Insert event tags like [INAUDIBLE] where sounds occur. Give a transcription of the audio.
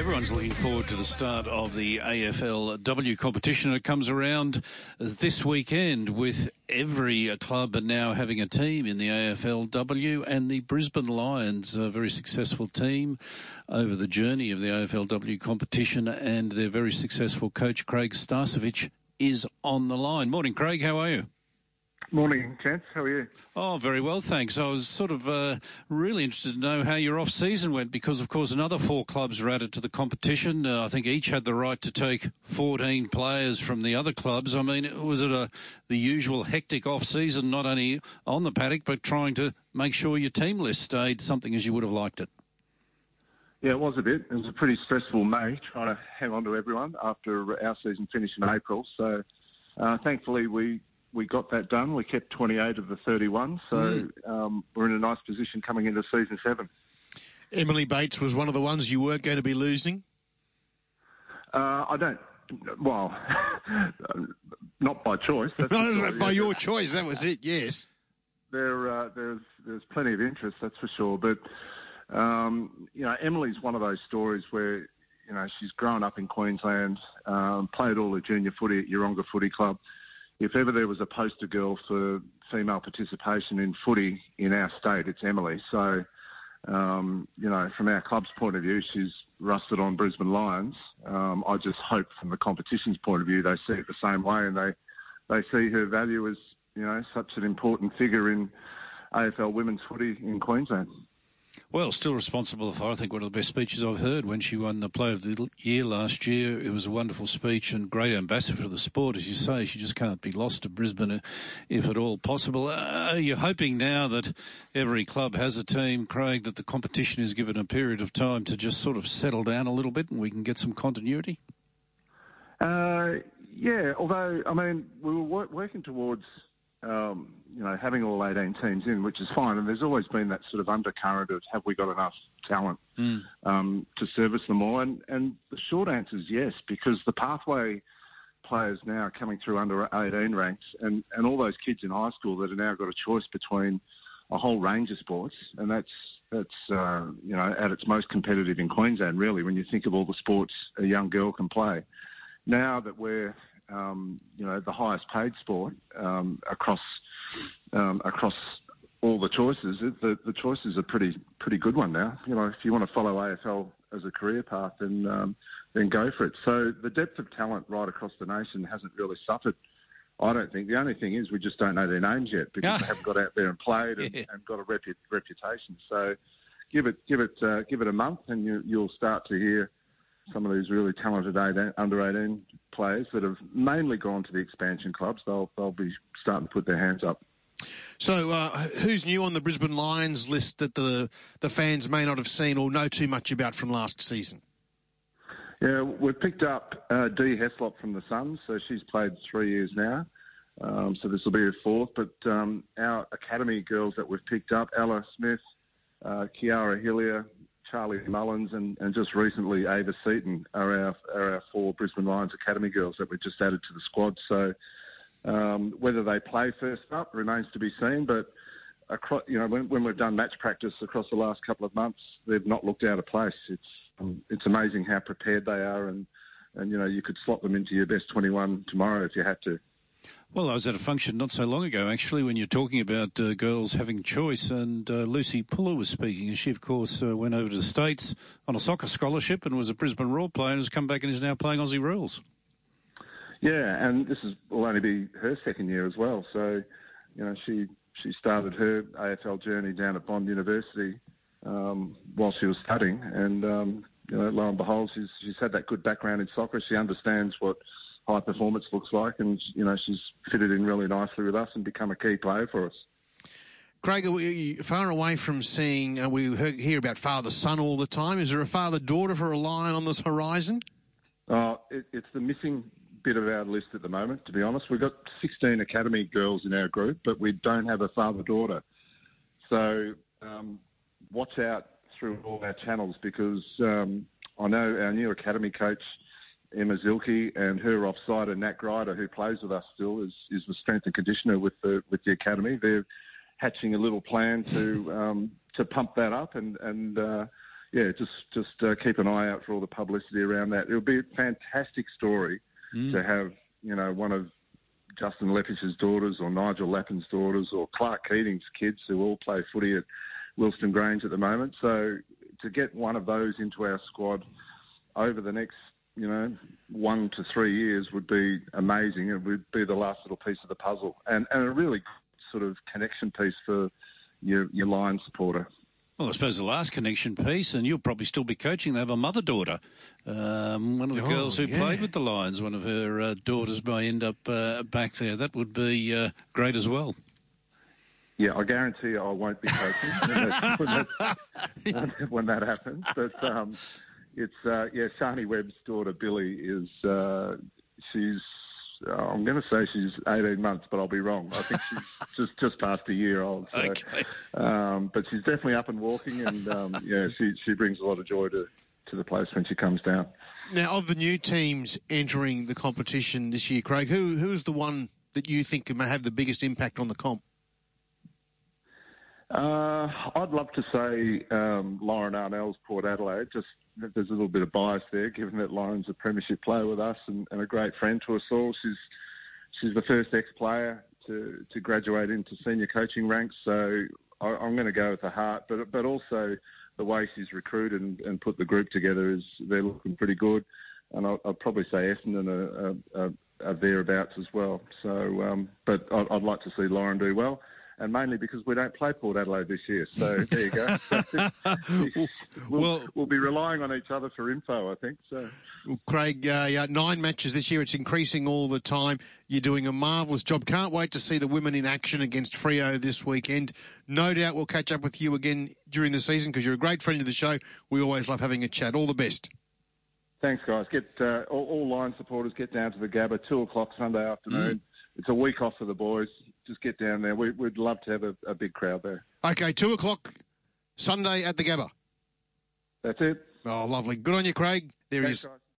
everyone's looking forward to the start of the AFLW competition. It comes around this weekend with every club now having a team in the AFLW and the Brisbane Lions, a very successful team over the journey of the AFLW competition and their very successful coach Craig Starcevich is on the line. Morning, Craig. How are you? Morning, Chance. How are you? Oh, very well, thanks. I was sort of uh, really interested to know how your off season went because, of course, another four clubs were added to the competition. Uh, I think each had the right to take 14 players from the other clubs. I mean, was it a the usual hectic off season, not only on the paddock but trying to make sure your team list stayed something as you would have liked it? Yeah, it was a bit. It was a pretty stressful May trying to hang on to everyone after our season finished in April. So, uh, thankfully, we we got that done. We kept 28 of the 31, so mm. um, we're in a nice position coming into season seven. Emily Bates was one of the ones you weren't going to be losing. Uh, I don't. Well, [LAUGHS] not by choice. [LAUGHS] no, by your choice. That was it. Yes. There, uh, there's there's plenty of interest. That's for sure. But um, you know, Emily's one of those stories where you know she's grown up in Queensland, um, played all the junior footy at Yeronga Footy Club if ever there was a poster girl for female participation in footy in our state, it's Emily. So, um, you know, from our club's point of view, she's rusted on Brisbane Lions. Um, I just hope from the competition's point of view, they see it the same way and they, they see her value as, you know, such an important figure in AFL women's footy in Queensland. Well, still responsible for, I think, one of the best speeches I've heard when she won the Player of the Year last year. It was a wonderful speech and great ambassador for the sport. As you say, she just can't be lost to Brisbane uh, if at all possible. Uh, are you hoping now that every club has a team, Craig, that the competition is given a period of time to just sort of settle down a little bit and we can get some continuity? Uh, yeah, although, I mean, we were working towards um, you know, having all 18 teams in, which is fine. And there's always been that sort of undercurrent of have we got enough talent mm. um, to service them all? And, and the short answer is yes, because the pathway players now are coming through under 18 ranks, and, and all those kids in high school that have now got a choice between a whole range of sports, and that's that's uh, you know at its most competitive in Queensland, really, when you think of all the sports a young girl can play. Now that we're um, you know, the highest paid sport um, across um, across all the choices. The, the choice is a pretty pretty good one now. You know, if you want to follow AFL as a career path, then um, then go for it. So the depth of talent right across the nation hasn't really suffered. I don't think. The only thing is we just don't know their names yet because they haven't got out there and played and, yeah. and got a repu- reputation. So give it give it uh, give it a month and you, you'll start to hear some of these really talented 18, under 18 players that have mainly gone to the expansion clubs. They'll they'll be starting to put their hands up. So, uh, who's new on the Brisbane Lions list that the the fans may not have seen or know too much about from last season? Yeah, we've picked up uh, Dee Heslop from the Suns, so she's played three years now. Um, so this will be her fourth. But um, our academy girls that we've picked up, Ella Smith, uh, Kiara Hillier, Charlie Mullins, and, and just recently Ava Seaton are our, are our four Brisbane Lions Academy girls that we've just added to the squad. So um, whether they play first up remains to be seen, but across, you know, when, when, we've done match practice across the last couple of months, they've not looked out of place. It's um, it's amazing how prepared they are, and and you know you could slot them into your best 21 tomorrow if you had to. Well, I was at a function not so long ago, actually, when you're talking about uh, girls having choice, and uh, Lucy Puller was speaking, and she, of course, uh, went over to the States on a soccer scholarship and was a Brisbane Roar player and has come back and is now playing Aussie rules. Yeah, and this is, will only be her second year as well. So, you know, she she started her AFL journey down at Bond University um, while she was studying, and um, you know, lo and behold, she's she's had that good background in soccer. She understands what high performance looks like, and you know she's fitted in really nicely with us and become a key player for us. Craig, are we far away from seeing? Uh, we hear about father son all the time. Is there a father daughter for a lion on this horizon? Uh, it, it's the missing bit of our list at the moment. To be honest, we've got 16 academy girls in our group, but we don't have a father daughter. So um, watch out through all our channels because um, I know our new academy coach Emma Zielke and her offsider Nat Grider, who plays with us still, is, is the strength and conditioner with the with the academy. They're hatching a little plan to um, to pump that up, and and uh, yeah, just just uh, keep an eye out for all the publicity around that. It'll be a fantastic story mm. to have you know one of Justin Leppitsch's daughters or Nigel Lappin's daughters or Clark Keating's kids who all play footy at Wilston Grange at the moment. So to get one of those into our squad over the next you know, one to three years would be amazing. It would be the last little piece of the puzzle, and and a really sort of connection piece for your your Lion supporter. Well, I suppose the last connection piece, and you'll probably still be coaching. They have a mother daughter. Um, one of the oh, girls who yeah. played with the Lions, one of her uh, daughters may end up uh, back there. That would be uh, great as well. Yeah, I guarantee I won't be coaching when, that, when, [LAUGHS] when, that happens. But um, it's uh, yeah, Sharni Webb's daughter Billy is uh, she's uh, I'm going to say she's 18 months, but I'll be wrong. I think she's [LAUGHS] just just past a year old. So, okay. Um, but she's definitely up and walking, and um, [LAUGHS] yeah, she she brings a lot of joy to to the place when she comes down. Now, of the new teams entering the competition this year, Craig, who who's the one that you think may have the biggest impact on the comp? Uh, I'd love to say um, Lauren Arnell's Port Adelaide. Just there's a little bit of bias there, given that Lauren's a premiership player with us and, and a great friend to us all. She's she's the first ex-player to to graduate into senior coaching ranks. So I, am going to go with the heart, but but also the way she's recruited and, and put the group together is they're looking pretty good. And I'll, I'll probably say Essendon are, are, are, thereabouts as well. So, um, but I'd, I'd like to see Lauren do well and mainly because we don't play Port Adelaide this year. So [LAUGHS] there you go. [LAUGHS] we'll, well, we'll be relying on each other for info, I think. So. Well, Craig, uh, yeah, nine matches this year. It's increasing all the time. You're doing a marvellous job. Can't wait to see the women in action against Freo this weekend. No doubt we'll catch up with you again during the season because you're a great friend of the show. We always love having a chat. All the best. Thanks, guys. Get uh, all, all line supporters get down to the Gabba two o'clock Sunday afternoon. Mm. It's a week off for the boys just get down there. We, would love to have a, a, big crowd there. Okay, two o'clock Sunday at the Gabba. That's it. Oh, lovely. Good on you, Craig. There Thanks, he is. Guys.